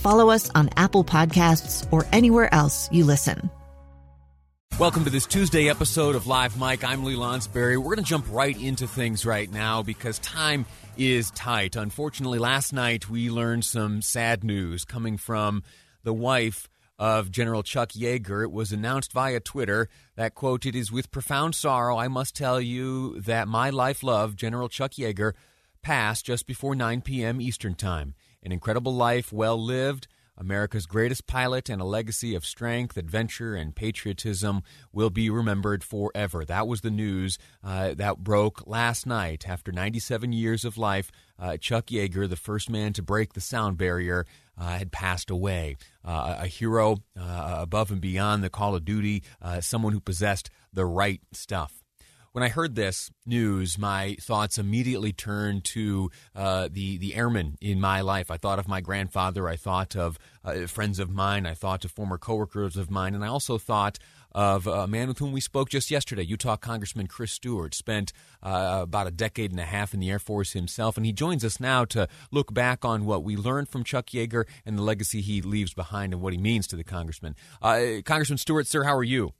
follow us on Apple Podcasts, or anywhere else you listen. Welcome to this Tuesday episode of Live Mike. I'm Lee Lonsberry. We're going to jump right into things right now because time is tight. Unfortunately, last night we learned some sad news coming from the wife of General Chuck Yeager. It was announced via Twitter that, quote, it is with profound sorrow I must tell you that my life love, General Chuck Yeager, passed just before 9 p.m. Eastern Time. An incredible life, well lived. America's greatest pilot and a legacy of strength, adventure, and patriotism will be remembered forever. That was the news uh, that broke last night. After 97 years of life, uh, Chuck Yeager, the first man to break the sound barrier, uh, had passed away. Uh, a hero uh, above and beyond the call of duty, uh, someone who possessed the right stuff. When I heard this news, my thoughts immediately turned to uh, the the airmen in my life. I thought of my grandfather. I thought of uh, friends of mine. I thought of former coworkers of mine, and I also thought of a man with whom we spoke just yesterday. Utah Congressman Chris Stewart spent uh, about a decade and a half in the Air Force himself, and he joins us now to look back on what we learned from Chuck Yeager and the legacy he leaves behind and what he means to the congressman. Uh, congressman Stewart, sir, how are you?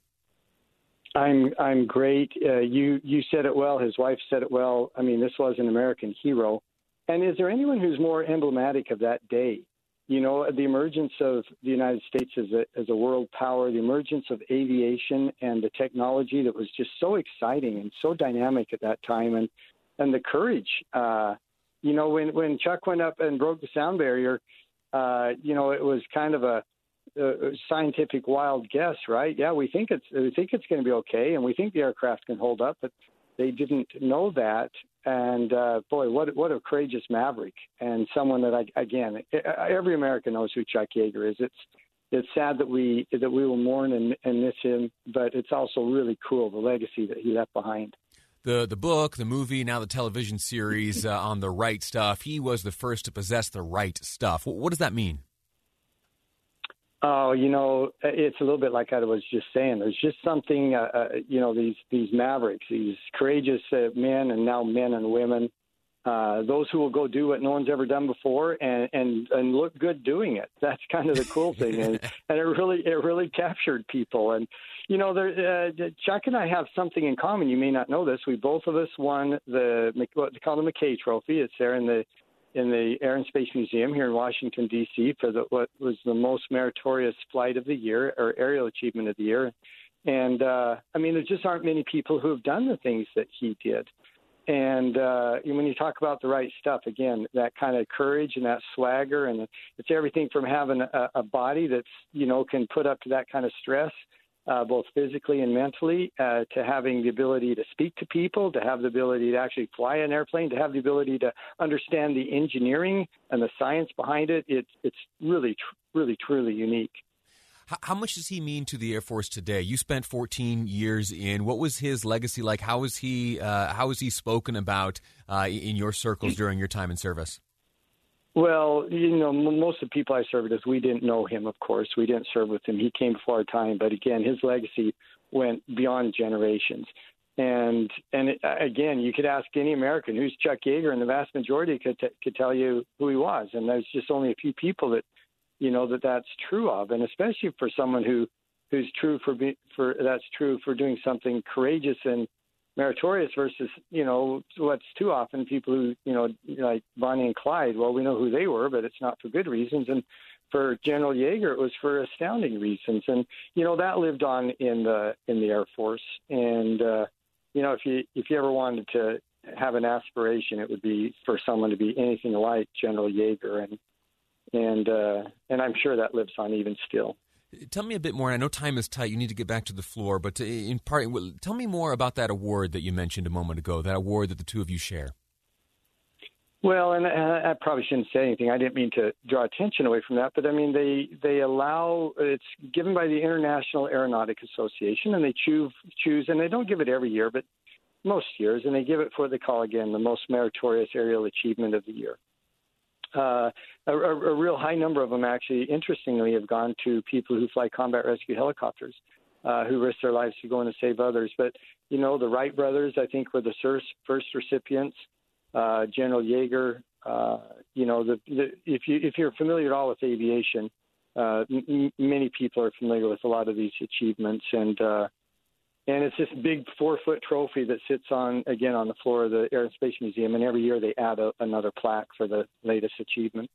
I'm I'm great. Uh, you you said it well. His wife said it well. I mean, this was an American hero. And is there anyone who's more emblematic of that day? You know, the emergence of the United States as a as a world power, the emergence of aviation and the technology that was just so exciting and so dynamic at that time, and and the courage. Uh, you know, when when Chuck went up and broke the sound barrier, uh, you know, it was kind of a uh, scientific wild guess, right? Yeah, we think it's we think it's going to be okay, and we think the aircraft can hold up, but they didn't know that. And uh, boy, what what a courageous maverick, and someone that I, again, every American knows who Chuck Yeager is. It's it's sad that we that we will mourn and, and miss him, but it's also really cool the legacy that he left behind the the book, the movie, now the television series uh, on the right stuff. He was the first to possess the right stuff. What, what does that mean? Oh, you know, it's a little bit like I was just saying. There's just something, uh, uh, you know, these these mavericks, these courageous uh, men, and now men and women, uh, those who will go do what no one's ever done before, and and and look good doing it. That's kind of the cool thing, and and it really it really captured people. And you know, there, uh, Chuck and I have something in common. You may not know this. We both of us won the what they call the Mackay Trophy. It's there in the in the Air and Space Museum here in Washington D.C. for the, what was the most meritorious flight of the year or aerial achievement of the year. And uh, I mean, there just aren't many people who have done the things that he did. And uh, when you talk about the right stuff, again, that kind of courage and that swagger, and it's everything from having a, a body that's you know can put up to that kind of stress uh, both physically and mentally, uh, to having the ability to speak to people, to have the ability to actually fly an airplane, to have the ability to understand the engineering and the science behind it. It's it's really, tr- really, truly unique. How much does he mean to the Air Force today? You spent 14 years in. What was his legacy like? How was he? Uh, how was he spoken about uh, in your circles during your time in service? Well, you know, most of the people I served with, we didn't know him, of course. We didn't serve with him. He came before our time. But again, his legacy went beyond generations. And and again, you could ask any American who's Chuck Yeager, and the vast majority could t- could tell you who he was. And there's just only a few people that you know that that's true of, and especially for someone who who's true for be, for that's true for doing something courageous and meritorious versus you know what's too often people who you know like Bonnie and Clyde. Well, we know who they were, but it's not for good reasons. And for General Yeager, it was for astounding reasons, and you know that lived on in the in the Air Force. And uh, you know, if you if you ever wanted to have an aspiration, it would be for someone to be anything like General Yeager, and and uh, and I'm sure that lives on even still. Tell me a bit more. I know time is tight. You need to get back to the floor, but uh, in part, tell me more about that award that you mentioned a moment ago. That award that the two of you share. Well, and uh, I probably shouldn't say anything. I didn't mean to draw attention away from that, but I mean they they allow it's given by the International Aeronautic Association, and they choose choose, and they don't give it every year, but most years, and they give it for what they call again the most meritorious aerial achievement of the year. Uh, a, a, real high number of them actually, interestingly, have gone to people who fly combat rescue helicopters, uh, who risk their lives to go in to save others. But you know, the Wright brothers, I think, were the first, recipients uh, General Yeager. Uh, you know, the, the, if you if you're familiar at all with aviation, uh, m- many people are familiar with a lot of these achievements, and and it's this big four foot trophy that sits on again on the floor of the Air and Space Museum, and every year they add a, another plaque for the latest achievement.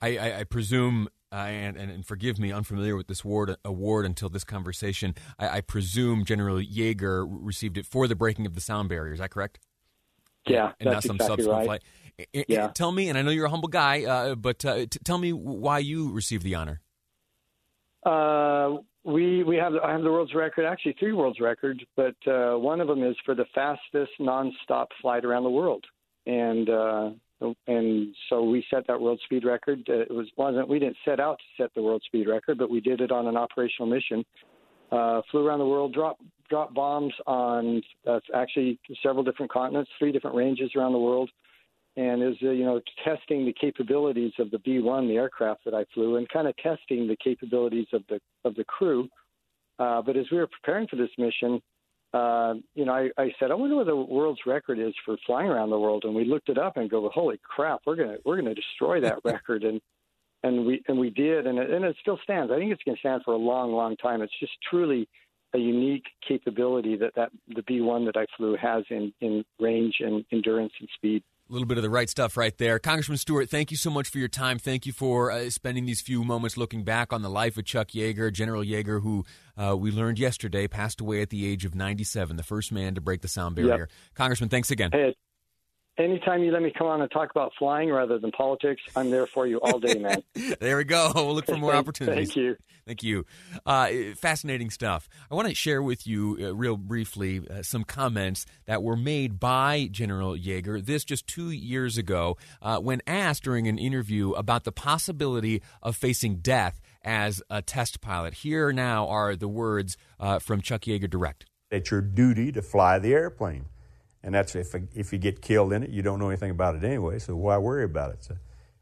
I, I, I presume, uh, and, and, and, forgive me, unfamiliar with this award, award until this conversation. I, I presume General Yeager received it for the breaking of the sound barrier. Is that correct? Yeah, and not some exactly subsequent right. flight. Yeah. Tell me, and I know you're a humble guy, uh, but uh, t- tell me why you received the honor. Uh, we we have I have the world's record, actually three world's records, but uh, one of them is for the fastest nonstop flight around the world, and uh, and so we set that world speed record. Uh, it was wasn't we didn't set out to set the world speed record, but we did it on an operational mission. Uh, flew around the world, dropped dropped bombs on uh, actually several different continents, three different ranges around the world, and is uh, you know testing the capabilities of the B-1, the aircraft that I flew, and kind of testing the capabilities of the of the crew. Uh, but as we were preparing for this mission, uh, you know, I, I said, I wonder what the world's record is for flying around the world, and we looked it up and go, holy crap, we're gonna we're gonna destroy that record, and and we and we did, and it, and it still stands. I think it's going to stand for a long, long time. It's just truly a unique capability that, that the B1 that I flew has in, in range and endurance and speed. A little bit of the right stuff right there. Congressman Stewart, thank you so much for your time. Thank you for uh, spending these few moments looking back on the life of Chuck Yeager, General Yeager, who uh, we learned yesterday passed away at the age of 97, the first man to break the sound barrier. Yep. Congressman, thanks again. Hey, anytime you let me come on and talk about flying rather than politics, I'm there for you all day, man. there we go. We'll look for more opportunities. Thank you. Thank you. Uh, fascinating stuff. I want to share with you, uh, real briefly, uh, some comments that were made by General Yeager. This just two years ago, uh, when asked during an interview about the possibility of facing death as a test pilot. Here now are the words uh, from Chuck Yeager direct. It's your duty to fly the airplane and that's if if you get killed in it, you don't know anything about it anyway. So why worry about it? So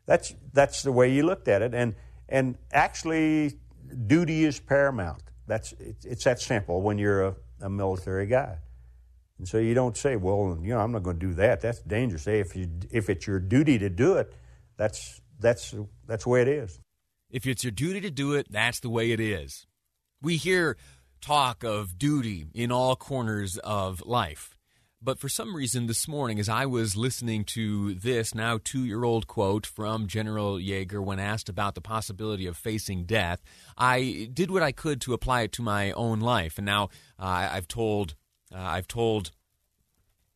that's that's the way you looked at it, and and actually, duty is paramount. That's it's, it's that simple when you're a, a, military guy, and so you don't say, well, you know, I'm not going to do that. That's dangerous. Hey, if you if it's your duty to do it, that's that's that's the way it is. If it's your duty to do it, that's the way it is. We hear talk of duty in all corners of life. But for some reason, this morning, as I was listening to this now two year old quote from General Yeager when asked about the possibility of facing death, I did what I could to apply it to my own life. And now uh, I've told. Uh, I've told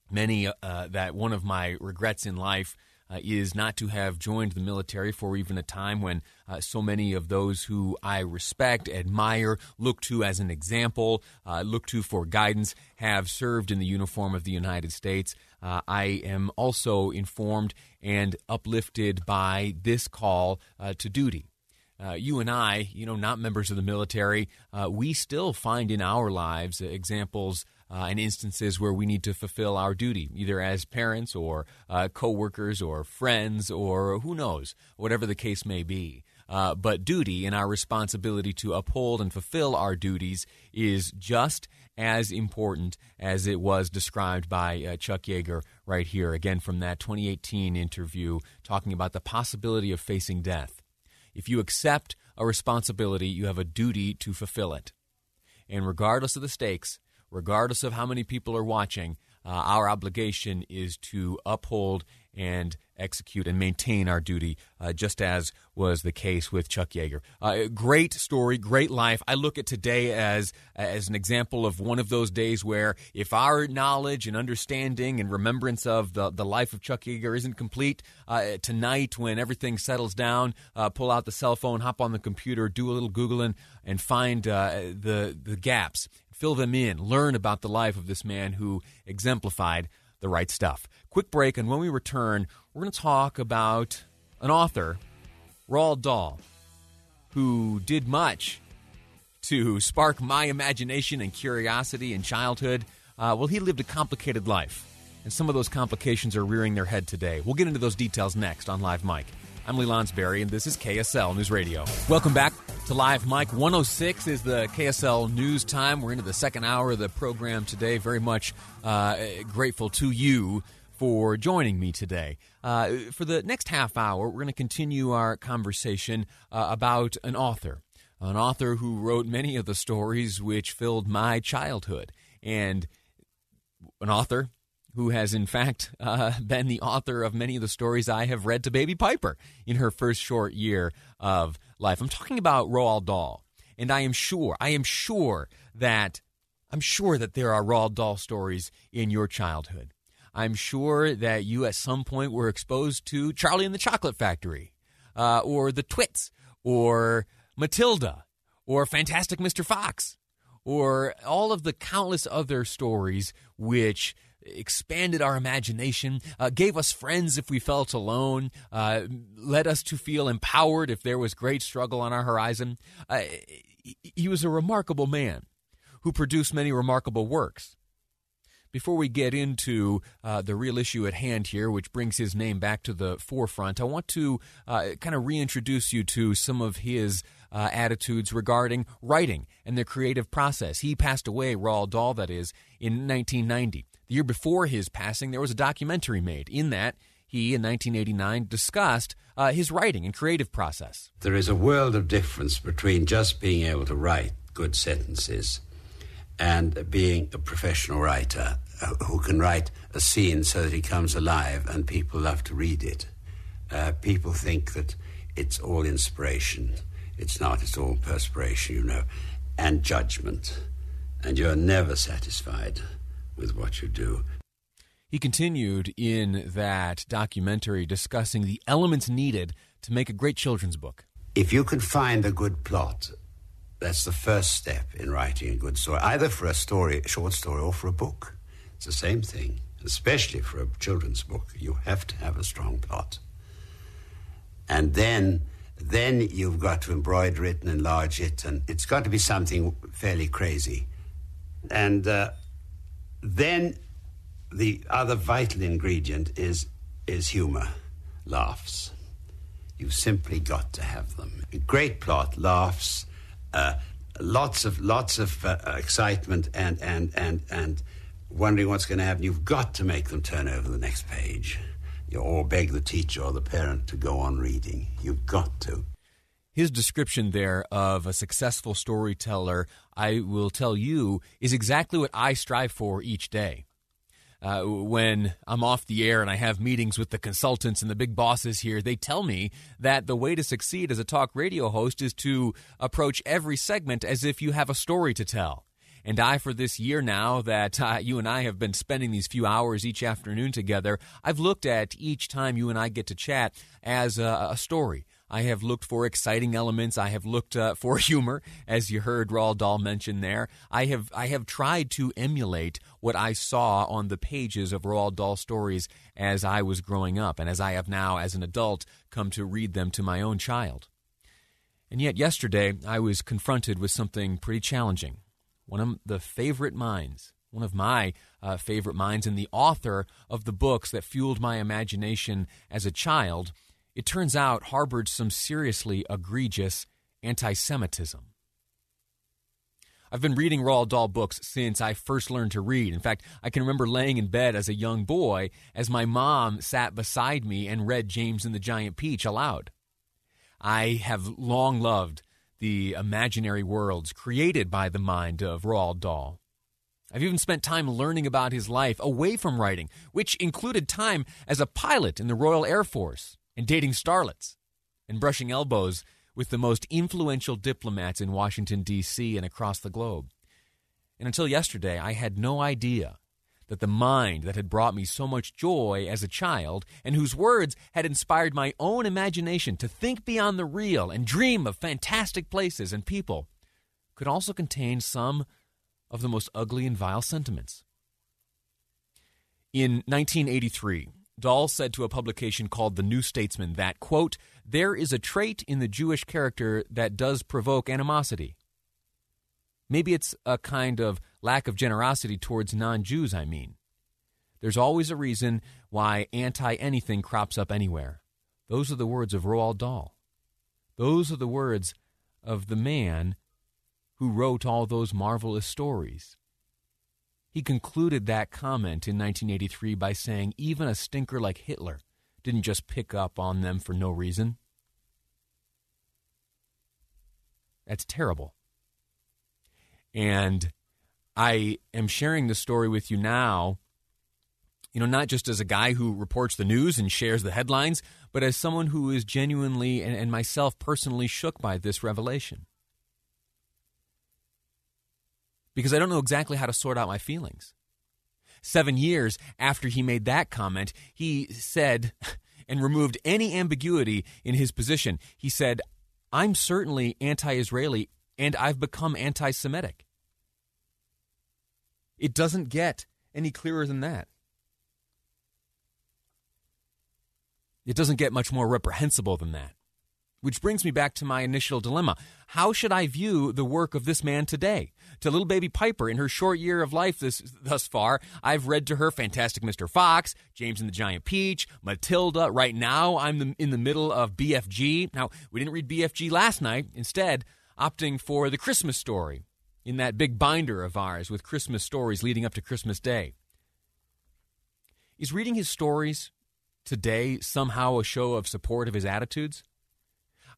many uh, that one of my regrets in life is not to have joined the military for even a time when uh, so many of those who I respect, admire, look to as an example, uh, look to for guidance, have served in the uniform of the United States. Uh, I am also informed and uplifted by this call uh, to duty. Uh, you and I, you know, not members of the military, uh, we still find in our lives examples uh, and instances where we need to fulfill our duty, either as parents or uh, co-workers or friends or who knows, whatever the case may be. Uh, but duty and our responsibility to uphold and fulfill our duties is just as important as it was described by uh, Chuck Yeager right here, again from that 2018 interview, talking about the possibility of facing death. If you accept a responsibility, you have a duty to fulfill it. And regardless of the stakes, regardless of how many people are watching, uh, our obligation is to uphold and execute and maintain our duty, uh, just as was the case with Chuck Yeager. Uh, great story, great life. I look at today as as an example of one of those days where if our knowledge and understanding and remembrance of the, the life of Chuck Yeager isn't complete, uh, tonight when everything settles down, uh, pull out the cell phone, hop on the computer, do a little Googling, and find uh, the, the gaps, fill them in, learn about the life of this man who exemplified the right stuff. Quick break, and when we return, we're going to talk about an author, Roald Dahl, who did much to spark my imagination and curiosity in childhood. Uh, well, he lived a complicated life, and some of those complications are rearing their head today. We'll get into those details next on Live Mike. I'm Lee Lonsberry, and this is KSL News Radio. Welcome back to Live Mike. 106 is the KSL News Time. We're into the second hour of the program today. Very much uh, grateful to you for joining me today. Uh, for the next half hour, we're going to continue our conversation uh, about an author, an author who wrote many of the stories which filled my childhood, and an author who has in fact uh, been the author of many of the stories I have read to Baby Piper in her first short year of life. I'm talking about Roald Dahl, and I am sure, I am sure that I'm sure that there are Roald Dahl stories in your childhood. I'm sure that you at some point were exposed to Charlie and the Chocolate Factory, uh, or The Twits, or Matilda, or Fantastic Mr. Fox, or all of the countless other stories which expanded our imagination, uh, gave us friends if we felt alone, uh, led us to feel empowered if there was great struggle on our horizon. Uh, he was a remarkable man who produced many remarkable works. Before we get into uh, the real issue at hand here, which brings his name back to the forefront, I want to uh, kind of reintroduce you to some of his uh, attitudes regarding writing and the creative process. He passed away, Roald Dahl, that is, in 1990. The year before his passing, there was a documentary made. In that, he, in 1989, discussed uh, his writing and creative process. There is a world of difference between just being able to write good sentences and being a professional writer uh, who can write a scene so that it comes alive and people love to read it. Uh, people think that it's all inspiration. It's not, it's all perspiration, you know, and judgment. And you're never satisfied with what you do. He continued in that documentary discussing the elements needed to make a great children's book. If you can find a good plot, that's the first step in writing a good story, either for a story, a short story, or for a book. It's the same thing, especially for a children's book. You have to have a strong plot. And then then you've got to embroider it and enlarge it, and it's got to be something fairly crazy. And uh, then the other vital ingredient is is humor, laughs. You've simply got to have them. A great plot, laughs, uh, lots of lots of uh, excitement, and and and and wondering what's going to happen. You've got to make them turn over the next page, you, or beg the teacher or the parent to go on reading. You've got to. His description there of a successful storyteller, I will tell you, is exactly what I strive for each day. Uh, when I'm off the air and I have meetings with the consultants and the big bosses here, they tell me that the way to succeed as a talk radio host is to approach every segment as if you have a story to tell. And I, for this year now that uh, you and I have been spending these few hours each afternoon together, I've looked at each time you and I get to chat as a, a story. I have looked for exciting elements. I have looked uh, for humor, as you heard Roald Dahl mention there. I have I have tried to emulate what I saw on the pages of Roald Dahl stories as I was growing up, and as I have now, as an adult, come to read them to my own child. And yet, yesterday, I was confronted with something pretty challenging. One of the favorite minds, one of my uh, favorite minds, and the author of the books that fueled my imagination as a child it turns out harbored some seriously egregious anti Semitism. I've been reading Roald Dahl books since I first learned to read. In fact, I can remember laying in bed as a young boy as my mom sat beside me and read James and the Giant Peach aloud. I have long loved the imaginary worlds created by the mind of Roald Dahl. I've even spent time learning about his life away from writing, which included time as a pilot in the Royal Air Force and dating starlets and brushing elbows with the most influential diplomats in Washington, D.C. and across the globe. And until yesterday, I had no idea that the mind that had brought me so much joy as a child and whose words had inspired my own imagination to think beyond the real and dream of fantastic places and people could also contain some of the most ugly and vile sentiments. In 1983, Dahl said to a publication called The New Statesman that, quote, there is a trait in the Jewish character that does provoke animosity. Maybe it's a kind of lack of generosity towards non Jews, I mean. There's always a reason why anti anything crops up anywhere. Those are the words of Roald Dahl. Those are the words of the man who wrote all those marvelous stories. He concluded that comment in 1983 by saying, even a stinker like Hitler didn't just pick up on them for no reason. That's terrible. And I am sharing this story with you now, you know, not just as a guy who reports the news and shares the headlines, but as someone who is genuinely and, and myself personally shook by this revelation. Because I don't know exactly how to sort out my feelings. Seven years after he made that comment, he said and removed any ambiguity in his position. He said, I'm certainly anti Israeli and I've become anti Semitic. It doesn't get any clearer than that. It doesn't get much more reprehensible than that. Which brings me back to my initial dilemma. How should I view the work of this man today? To little baby Piper in her short year of life this, thus far, I've read to her Fantastic Mr. Fox, James and the Giant Peach, Matilda. Right now, I'm in the middle of BFG. Now, we didn't read BFG last night, instead, opting for The Christmas Story in that big binder of ours with Christmas stories leading up to Christmas Day. Is reading his stories today somehow a show of support of his attitudes?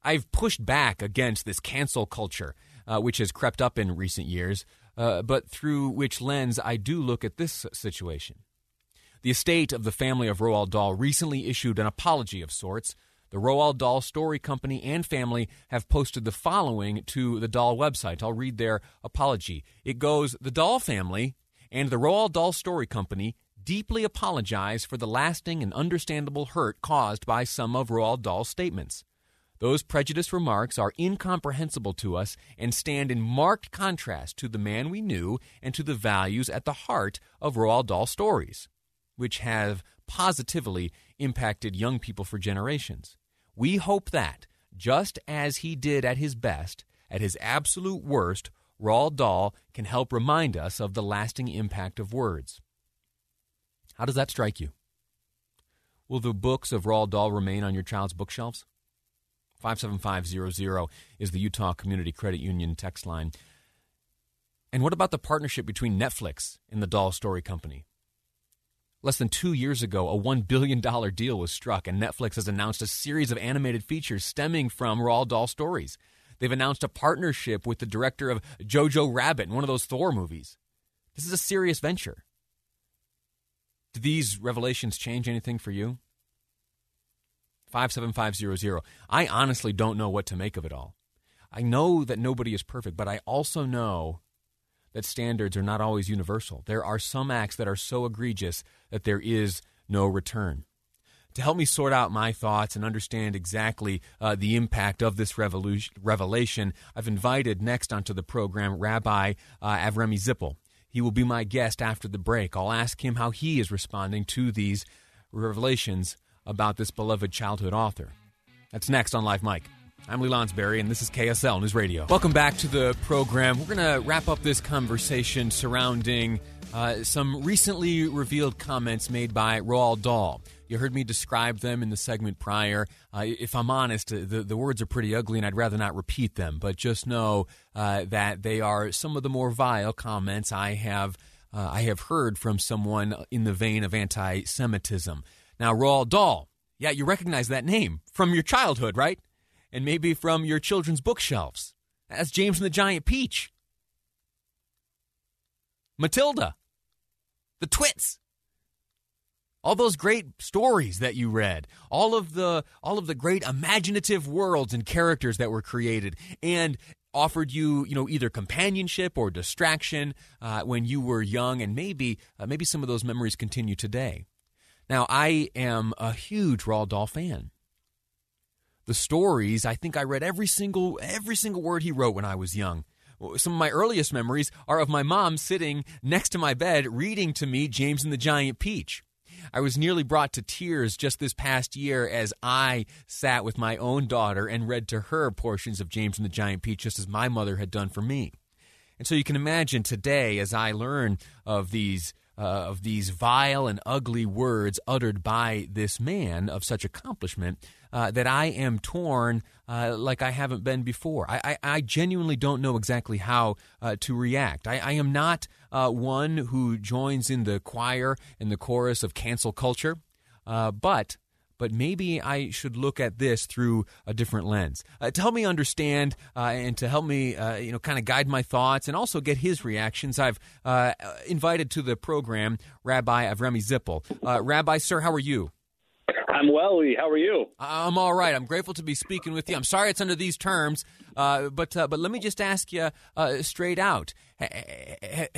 I've pushed back against this cancel culture, uh, which has crept up in recent years, uh, but through which lens I do look at this situation. The estate of the family of Roald Dahl recently issued an apology of sorts. The Roald Dahl Story Company and family have posted the following to the Dahl website. I'll read their apology. It goes The Dahl family and the Roald Dahl Story Company deeply apologize for the lasting and understandable hurt caused by some of Roald Dahl's statements. Those prejudiced remarks are incomprehensible to us and stand in marked contrast to the man we knew and to the values at the heart of Roald Dahl stories, which have positively impacted young people for generations. We hope that, just as he did at his best, at his absolute worst, Roald Dahl can help remind us of the lasting impact of words. How does that strike you? Will the books of Roald Dahl remain on your child's bookshelves? 57500 is the Utah Community Credit Union text line. And what about the partnership between Netflix and the Dahl Story Company? Less than two years ago, a $1 billion deal was struck, and Netflix has announced a series of animated features stemming from Roald Dahl stories. They've announced a partnership with the director of Jojo Rabbit in one of those Thor movies. This is a serious venture. Do these revelations change anything for you? 57500. I honestly don't know what to make of it all. I know that nobody is perfect, but I also know that standards are not always universal. There are some acts that are so egregious that there is no return. To help me sort out my thoughts and understand exactly uh, the impact of this revelation, I've invited next onto the program Rabbi uh, Avremi Zippel. He will be my guest after the break. I'll ask him how he is responding to these revelations about this beloved childhood author. That's next on Live Mike. I'm Lee Lonsberry, and this is KSL News Radio. Welcome back to the program. We're going to wrap up this conversation surrounding uh, some recently revealed comments made by Roald Dahl. You heard me describe them in the segment prior. Uh, if I'm honest, the, the words are pretty ugly, and I'd rather not repeat them, but just know uh, that they are some of the more vile comments I have. Uh, I have heard from someone in the vein of anti Semitism. Now, Roald Dahl, yeah, you recognize that name from your childhood, right? And maybe from your children's bookshelves. That's James and the Giant Peach. Matilda, The Twits, all those great stories that you read, all of the all of the great imaginative worlds and characters that were created, and offered you, you know, either companionship or distraction uh, when you were young, and maybe uh, maybe some of those memories continue today. Now, I am a huge Roald Dahl fan. The stories, I think I read every single every single word he wrote when I was young. Some of my earliest memories are of my mom sitting next to my bed reading to me James and the Giant Peach. I was nearly brought to tears just this past year as I sat with my own daughter and read to her portions of James and the Giant Peach, just as my mother had done for me. And so you can imagine today, as I learn of these uh, of these vile and ugly words uttered by this man of such accomplishment, uh, that I am torn uh, like I haven't been before. I, I, I genuinely don't know exactly how uh, to react. I, I am not uh, one who joins in the choir and the chorus of cancel culture, uh, but but maybe I should look at this through a different lens uh, to help me understand uh, and to help me, uh, you know, kind of guide my thoughts and also get his reactions. I've uh, invited to the program Rabbi Avremi Zippel. Rabbi, sir, how are you? I'm well, Lee. How are you? I'm all right. I'm grateful to be speaking with you. I'm sorry it's under these terms, uh, but uh, but let me just ask you uh, straight out: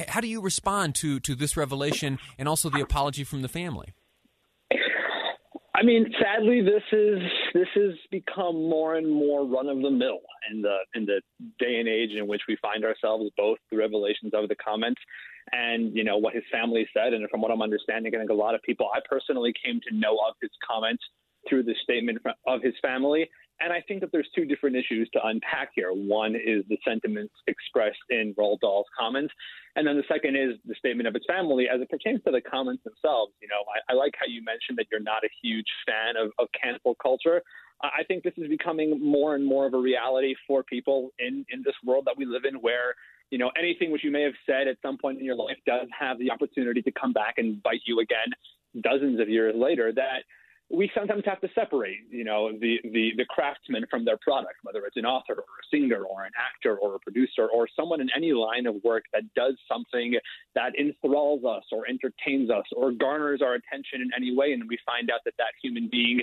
How do you respond to to this revelation and also the apology from the family? I mean, sadly, this is this has become more and more run of the mill in the in the day and age in which we find ourselves, both the revelations of the comments and you know what his family said, and from what I'm understanding, I think a lot of people I personally came to know of his comments through the statement of his family. And I think that there's two different issues to unpack here. One is the sentiments expressed in Roald Dahl's comments, and then the second is the statement of his family as it pertains to the comments themselves. You know, I, I like how you mentioned that you're not a huge fan of, of cancel culture. I think this is becoming more and more of a reality for people in, in this world that we live in where, you know, anything which you may have said at some point in your life does have the opportunity to come back and bite you again dozens of years later. That we sometimes have to separate, you know, the, the, the craftsman from their product, whether it's an author or a singer or an actor or a producer or someone in any line of work that does something that enthralls us or entertains us or garners our attention in any way. And we find out that that human being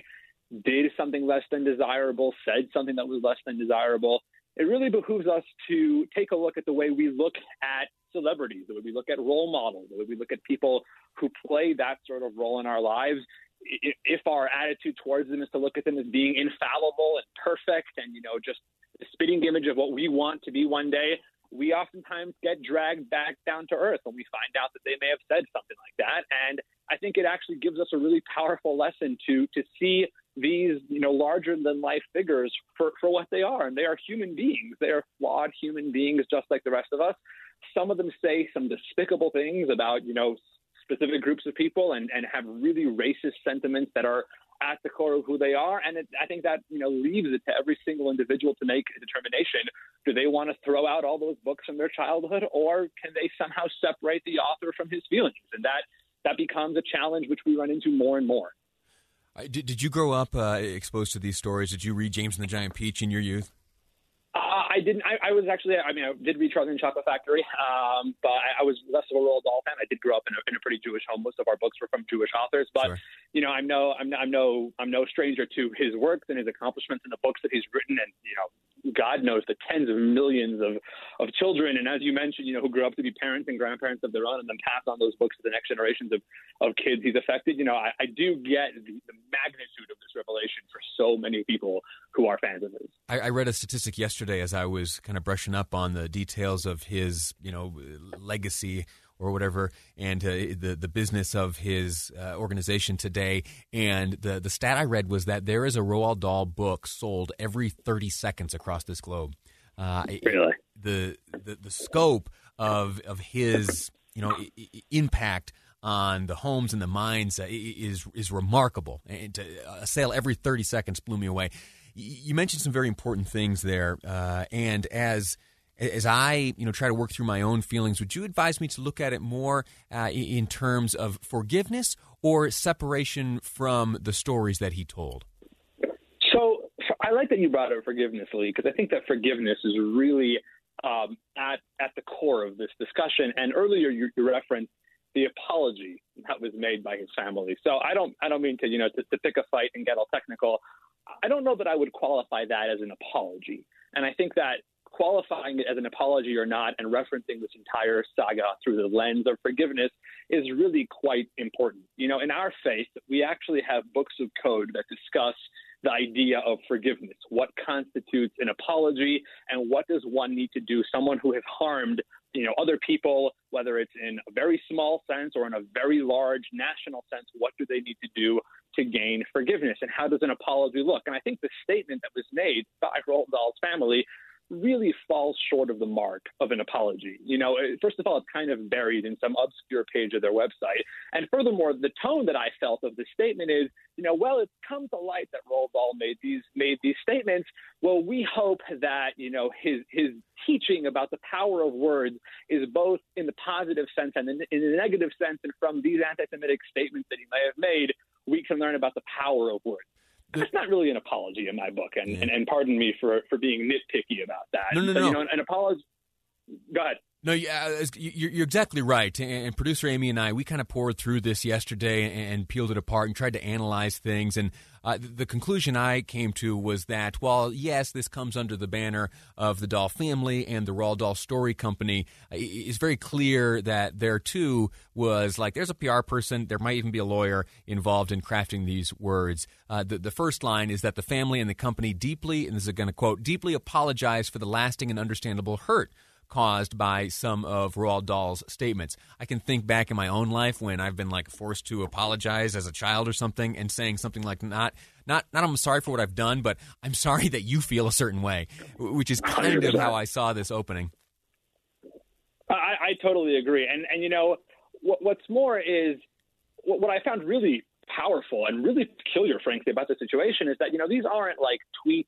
did something less than desirable, said something that was less than desirable. It really behooves us to take a look at the way we look at celebrities, the way we look at role models, the way we look at people who play that sort of role in our lives, if our attitude towards them is to look at them as being infallible and perfect and you know just the spitting image of what we want to be one day we oftentimes get dragged back down to earth when we find out that they may have said something like that. And i think it actually gives us a really powerful lesson to to see these you know larger than life figures for for what they are. And they are human beings. They are flawed human beings just like the rest of us. Some of them say some despicable things about you know specific groups of people and, and have really racist sentiments that are at the core of who they are. And it, I think that you know leaves it to every single individual to make a determination: do they want to throw out all those books from their childhood, or can they somehow separate the author from his feelings? And that that becomes a challenge which we run into more and more. Did, did you grow up uh, exposed to these stories? Did you read James and the Giant Peach in your youth? I didn't. I, I, was actually. I mean, I did read Charlie and Chocolate Factory, um, but I, I, was less of a Roald Dahl fan. I did grow up in a, in a, pretty Jewish home. Most of our books were from Jewish authors, but sure. you know, I'm no, I'm, I'm no, I'm no stranger to his works and his accomplishments and the books that he's written, and you know, God knows the tens of millions of, of children, and as you mentioned, you know, who grew up to be parents and grandparents of their own, and then pass on those books to the next generations of, of kids he's affected. You know, I, I do get the, the, magnitude of this revelation for so many people who are fans of his. I, I read a statistic yesterday as I was kind of brushing up on the details of his, you know, legacy or whatever, and uh, the the business of his uh, organization today. And the the stat I read was that there is a Roald Dahl book sold every 30 seconds across this globe. Uh, really, the, the the scope of of his you know I- impact on the homes and the minds uh, is is remarkable. And to, a sale every 30 seconds blew me away. You mentioned some very important things there, uh, and as as I, you know, try to work through my own feelings, would you advise me to look at it more uh, in terms of forgiveness or separation from the stories that he told? So I like that you brought up forgiveness, Lee, because I think that forgiveness is really um, at at the core of this discussion. And earlier, you, you referenced the apology that was made by his family. So I don't I don't mean to you know to, to pick a fight and get all technical. I don't know that I would qualify that as an apology. And I think that qualifying it as an apology or not and referencing this entire saga through the lens of forgiveness is really quite important. You know, in our faith, we actually have books of code that discuss the idea of forgiveness. What constitutes an apology and what does one need to do? Someone who has harmed, you know, other people, whether it's in a very small sense or in a very large national sense, what do they need to do to gain forgiveness? And how does an apology look? And I think the statement that was made by Roald Dahl's family really falls short of the mark of an apology. You know, first of all, it's kind of buried in some obscure page of their website. And furthermore, the tone that I felt of the statement is, you know, well, it's come to light that Roald Dahl made these made these statements. Well, we hope that, you know, his his teaching about the power of words is both in the positive sense and in, in the negative sense. And from these anti-Semitic statements that he may have made, we can learn about the power of words that's not really an apology in my book, and, yeah. and, and pardon me for for being nitpicky about that. No, no, but, no. You know, an apology. Go ahead. No, yeah, you're exactly right. And producer Amy and I, we kind of poured through this yesterday and peeled it apart and tried to analyze things. And uh, the conclusion I came to was that while yes, this comes under the banner of the Dahl family and the Roald Dahl Story Company, uh, it's very clear that there too was like there's a PR person, there might even be a lawyer involved in crafting these words. Uh, the, the first line is that the family and the company deeply, and this is going to quote, deeply apologize for the lasting and understandable hurt caused by some of Roald Dahl's statements. I can think back in my own life when I've been like forced to apologize as a child or something and saying something like not not not I'm sorry for what I've done, but I'm sorry that you feel a certain way, which is kind 100%. of how I saw this opening. I, I totally agree, and and you know what, what's more is what, what I found really powerful and really peculiar, frankly, about the situation is that you know these aren't like tweets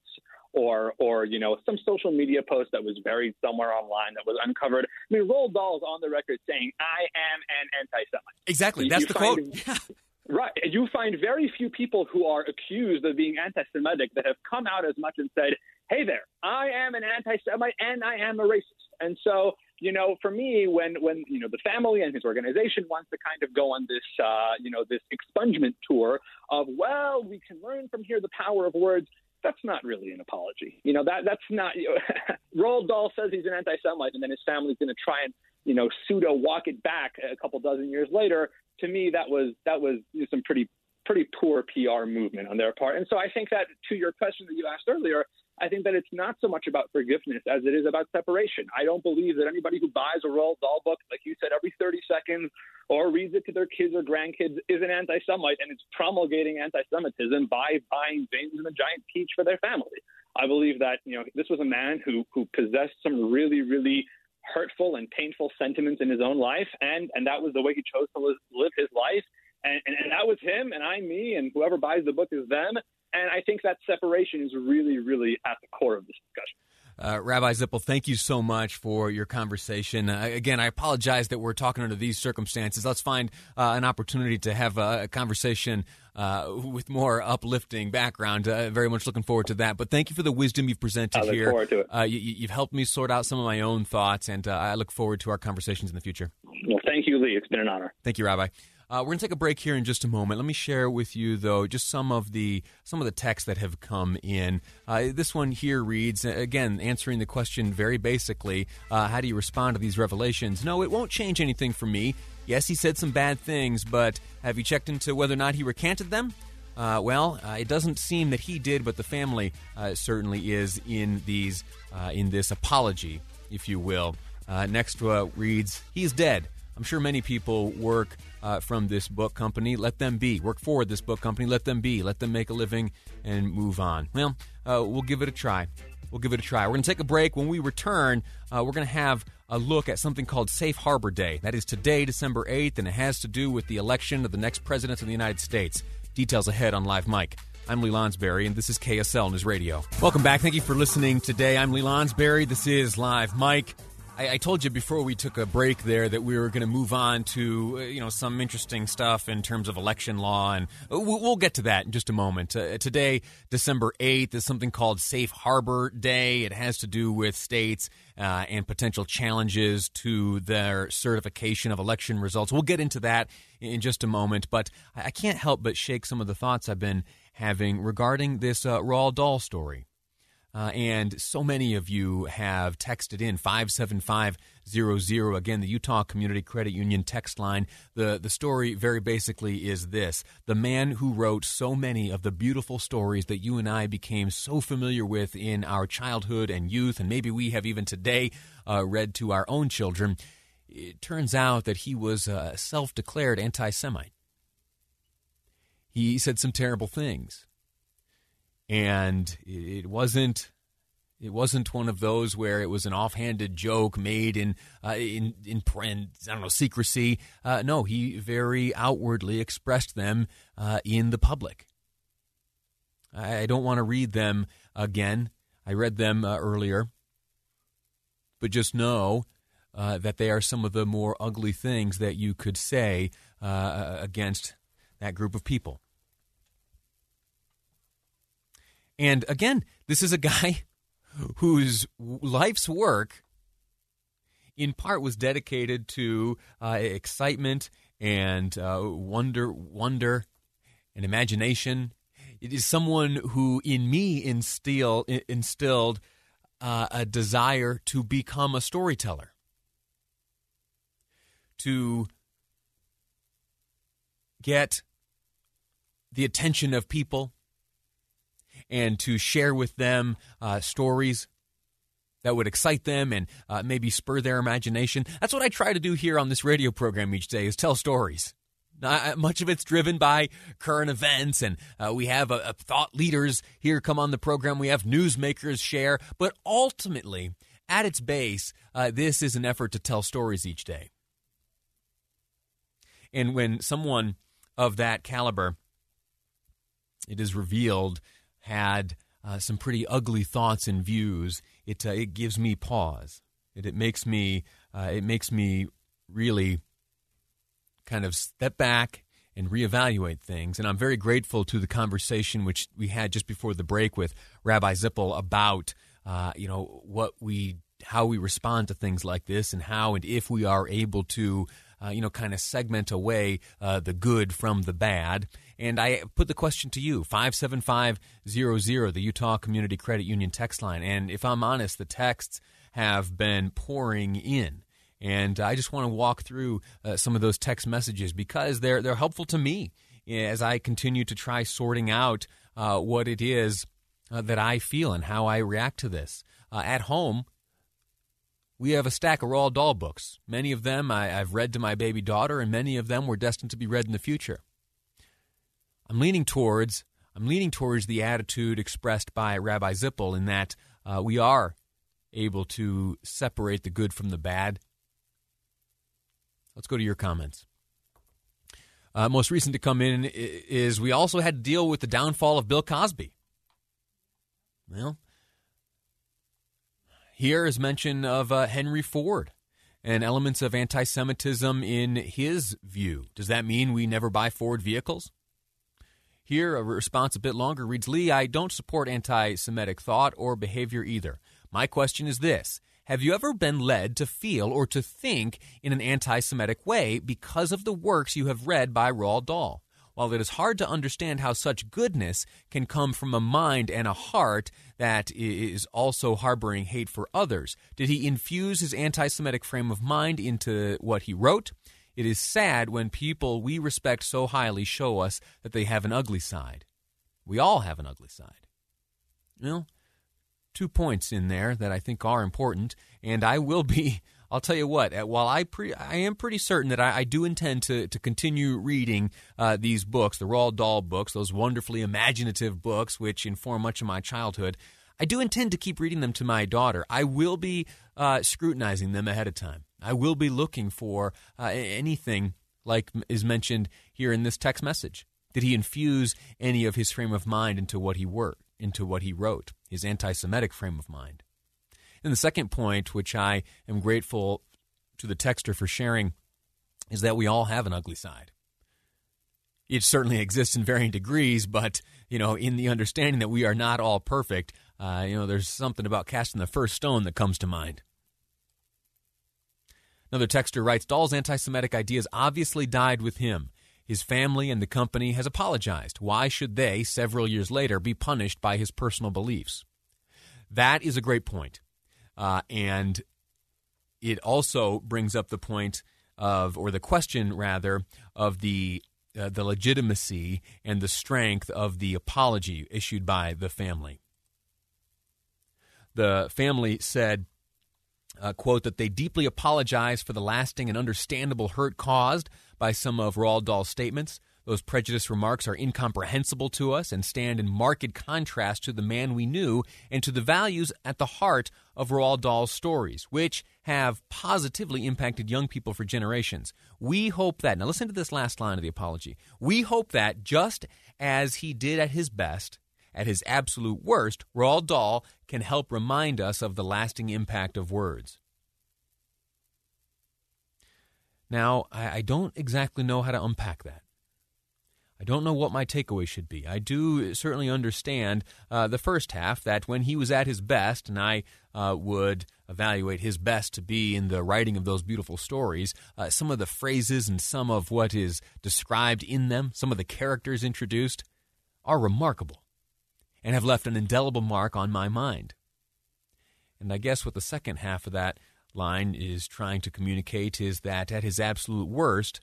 or or you know some social media post that was buried somewhere online that was uncovered. I mean, Roald Dahl is on the record saying, "I am an anti-Semite." Exactly, that's you the quote. Right. You find very few people who are accused of being anti Semitic that have come out as much and said, hey there, I am an anti Semite and I am a racist. And so, you know, for me, when, when, you know, the family and his organization wants to kind of go on this, uh, you know, this expungement tour of, well, we can learn from here the power of words, that's not really an apology. You know, that that's not. You know, Roald Dahl says he's an anti-Semite, and then his family's going to try and you know pseudo walk it back a couple dozen years later. To me, that was that was some pretty pretty poor PR movement on their part. And so I think that to your question that you asked earlier, I think that it's not so much about forgiveness as it is about separation. I don't believe that anybody who buys a Roald Dahl book, like you said, every 30 seconds or reads it to their kids or grandkids is an anti Semite and it's promulgating anti Semitism by buying James and the Giant Peach for their family. I believe that, you know, this was a man who, who possessed some really, really hurtful and painful sentiments in his own life, and, and that was the way he chose to live, his life. And, and, and that was him, and I'm me, and whoever buys the book is them. And I think that separation is really, really at the core of this discussion. Uh, Rabbi Zippel, thank you so much for your conversation. Uh, again, I apologize that we're talking under these circumstances. Let's find uh, an opportunity to have a, a conversation uh, with more uplifting background. Uh, very much looking forward to that. But thank you for the wisdom you've presented I look here. Forward to it. Uh, you, have helped me sort out some of my own thoughts, and I look forward to our conversations in the future. Well, thank you, Lee. It's been an honor. Thank you, Rabbi. Uh, we're going to take a break here in just a moment. Let me share with you, though, just some of the some of the texts that have come in. Uh, this one here reads again, answering the question very basically: uh, How do you respond to these revelations? No, it won't change anything for me. Yes, he said some bad things, but have you checked into whether or not he recanted them? Uh, well, uh, it doesn't seem that he did, but the family uh, certainly is in these uh, in this apology, if you will. Uh, next uh, reads, "He's dead." I'm sure many people work uh, from this book company. Let them be. Work for this book company. Let them be. Let them make a living and move on. Well, uh, we'll give it a try. We'll give it a try. We're going to take a break. When we return, uh, we're going to have a look at something called Safe Harbor Day. That is today, December 8th, and it has to do with the election of the next president of the United States. Details ahead on Live Mike. I'm Lee Lonsberry, and this is KSL News Radio. Welcome back. Thank you for listening today. I'm Lee Lonsberry. This is Live Mike. I, I, told you before we took a break there that we were going to move on to uh, you know some interesting stuff in terms of election law, and we'll, we'll get to that in just a moment. Uh, today, December eighth, is something called Safe Harbor Day. It has to do with states uh, and potential challenges to their certification of election results. We'll get into that in just a moment, but I can't help but shake some of the thoughts I've been having regarding this uh, Roald Dahl story. Uh, and so many of you have texted in 57500. Again, the Utah Community Credit Union text line. The, the story very basically is this The man who wrote so many of the beautiful stories that you and I became so familiar with in our childhood and youth, and maybe we have even today uh, read to our own children, it turns out that he was a self declared anti Semite. He said some terrible things and it wasn't it wasn't one of those where it was an offhanded joke made in uh, in in, I don't know secrecy. Uh, no, he very outwardly expressed them uh, in the public. I, I don't want to read them again. I read them uh, earlier, but just know uh, that they are some of the more ugly things that you could say uh, against that group of people. And again, this is a guy whose life's work, in part, was dedicated to uh, excitement and uh, wonder, wonder, and imagination. It is someone who, in me, instill, instilled uh, a desire to become a storyteller, to get the attention of people and to share with them uh, stories that would excite them and uh, maybe spur their imagination. That's what I try to do here on this radio program each day is tell stories. Uh, much of it's driven by current events, and uh, we have thought leaders here come on the program. We have newsmakers share, but ultimately, at its base, uh, this is an effort to tell stories each day. And when someone of that caliber, it is revealed had uh, some pretty ugly thoughts and views, it uh, it gives me pause. It, it makes me uh, it makes me really kind of step back and reevaluate things. And I'm very grateful to the conversation which we had just before the break with Rabbi Zippel about uh, you know what we how we respond to things like this and how and if we are able to uh, you know kind of segment away uh, the good from the bad and I put the question to you 57500, the Utah Community Credit Union text line. And if I'm honest, the texts have been pouring in. And I just want to walk through uh, some of those text messages because they're, they're helpful to me as I continue to try sorting out uh, what it is uh, that I feel and how I react to this. Uh, at home, we have a stack of Roald Dahl books. Many of them I, I've read to my baby daughter, and many of them were destined to be read in the future. I'm leaning towards I'm leaning towards the attitude expressed by Rabbi Zippel in that uh, we are able to separate the good from the bad. Let's go to your comments. Uh, most recent to come in is we also had to deal with the downfall of Bill Cosby. Well, here is mention of uh, Henry Ford and elements of anti Semitism in his view. Does that mean we never buy Ford vehicles? Here, a response a bit longer reads Lee, I don't support anti Semitic thought or behavior either. My question is this Have you ever been led to feel or to think in an anti Semitic way because of the works you have read by Roald Dahl? While it is hard to understand how such goodness can come from a mind and a heart that is also harboring hate for others, did he infuse his anti Semitic frame of mind into what he wrote? It is sad when people we respect so highly show us that they have an ugly side. We all have an ugly side. Well, two points in there that I think are important, and I will be. I'll tell you what. While I pre, I am pretty certain that I, I do intend to to continue reading uh, these books, the Roald Dahl books, those wonderfully imaginative books which inform much of my childhood. I do intend to keep reading them to my daughter. I will be uh, scrutinizing them ahead of time. I will be looking for uh, anything like is mentioned here in this text message. Did he infuse any of his frame of mind into what he wrote, into what he wrote, his anti-Semitic frame of mind? And the second point, which I am grateful to the texter for sharing, is that we all have an ugly side. It certainly exists in varying degrees, but you know, in the understanding that we are not all perfect, uh, you know, there's something about casting the first stone that comes to mind. Another texter writes Dahl's anti Semitic ideas obviously died with him. His family and the company has apologized. Why should they, several years later, be punished by his personal beliefs? That is a great point. Uh, and it also brings up the point of, or the question rather, of the uh, the legitimacy and the strength of the apology issued by the family. The family said, uh, quote, that they deeply apologize for the lasting and understandable hurt caused by some of Roald Dahl's statements. Those prejudiced remarks are incomprehensible to us and stand in marked contrast to the man we knew and to the values at the heart of Roald Dahl's stories, which have positively impacted young people for generations. We hope that, now listen to this last line of the apology. We hope that just as he did at his best, at his absolute worst, Roald Dahl can help remind us of the lasting impact of words. Now, I, don't exactly know how to unpack that. I don't know what my takeaway should be. I do certainly understand uh, the first half that when he was at his best, and I uh, would evaluate his best to be in the writing of those beautiful stories, uh, some of the phrases and some of what is described in them, some of the characters introduced, are remarkable and have left an indelible mark on my mind. And I guess what the second half of that line is trying to communicate is that at his absolute worst,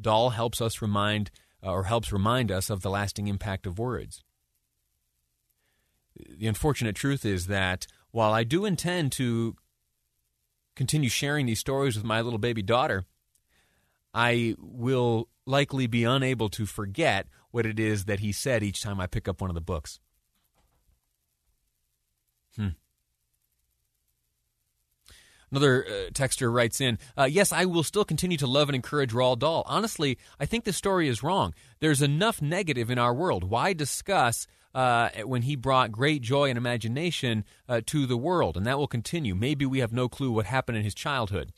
Dahl helps us remind uh, or helps remind us of the lasting impact of words. The unfortunate truth is that while I do intend to continue sharing these stories with my little baby daughter, I will likely be unable to forget what it is that he said each time I pick up one of the books. Hmm. Another uh, texter writes in, uh, Yes, I will still continue to love and encourage Roald Dahl. Honestly, I think the story is wrong. There's enough negative in our world. Why discuss uh, when he brought great joy and imagination uh, to the world? And that will continue. Maybe we have no clue what happened in his childhood.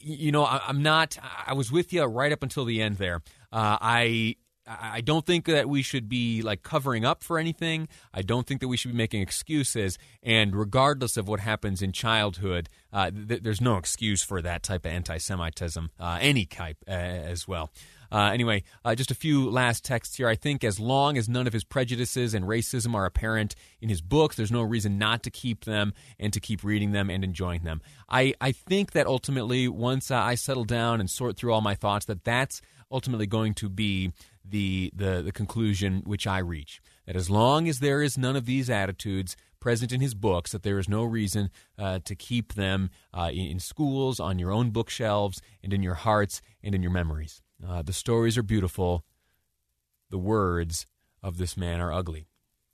You know, I, am not, I was with you right up until the end there. Uh, I I don't think that we should be like covering up for anything. I don't think that we should be making excuses. And regardless of what happens in childhood, uh, th- there's no excuse for that type of anti-Semitism, uh, any type uh, as well. Uh, anyway, uh, just a few last texts here. I think as long as none of his prejudices and racism are apparent in his books, there's no reason not to keep them and to keep reading them and enjoying them. I, I think that ultimately, once uh, I settle down and sort through all my thoughts, that that's ultimately going to be the, the, the conclusion which I reach. That as long as there is none of these attitudes present in his books, that there is no reason uh, to keep them uh, in, in, schools, on your own bookshelves, and in your hearts and in your memories. Uh, the stories are beautiful. The words of this man are ugly.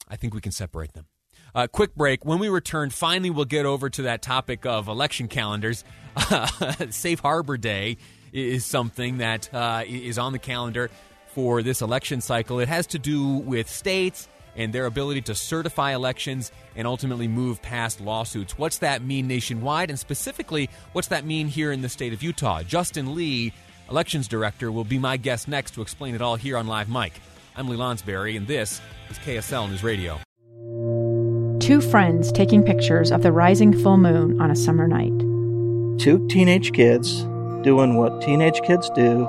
I think we can separate them. Uh, quick break. When we return, finally, we'll get over to that topic of election calendars. Safe Harbor Day is something that uh, is on the calendar for this election cycle. It has to do with states and their ability to certify elections and ultimately move past lawsuits. What's that mean nationwide? And specifically, what's that mean here in the state of Utah? Justin Lee, elections director, will be my guest next to explain it all here on Live Mic. I'm Lee Lonsberry, and this is KSL News Radio. Two friends taking pictures of the rising full moon on a summer night. Two teenage kids doing what teenage kids do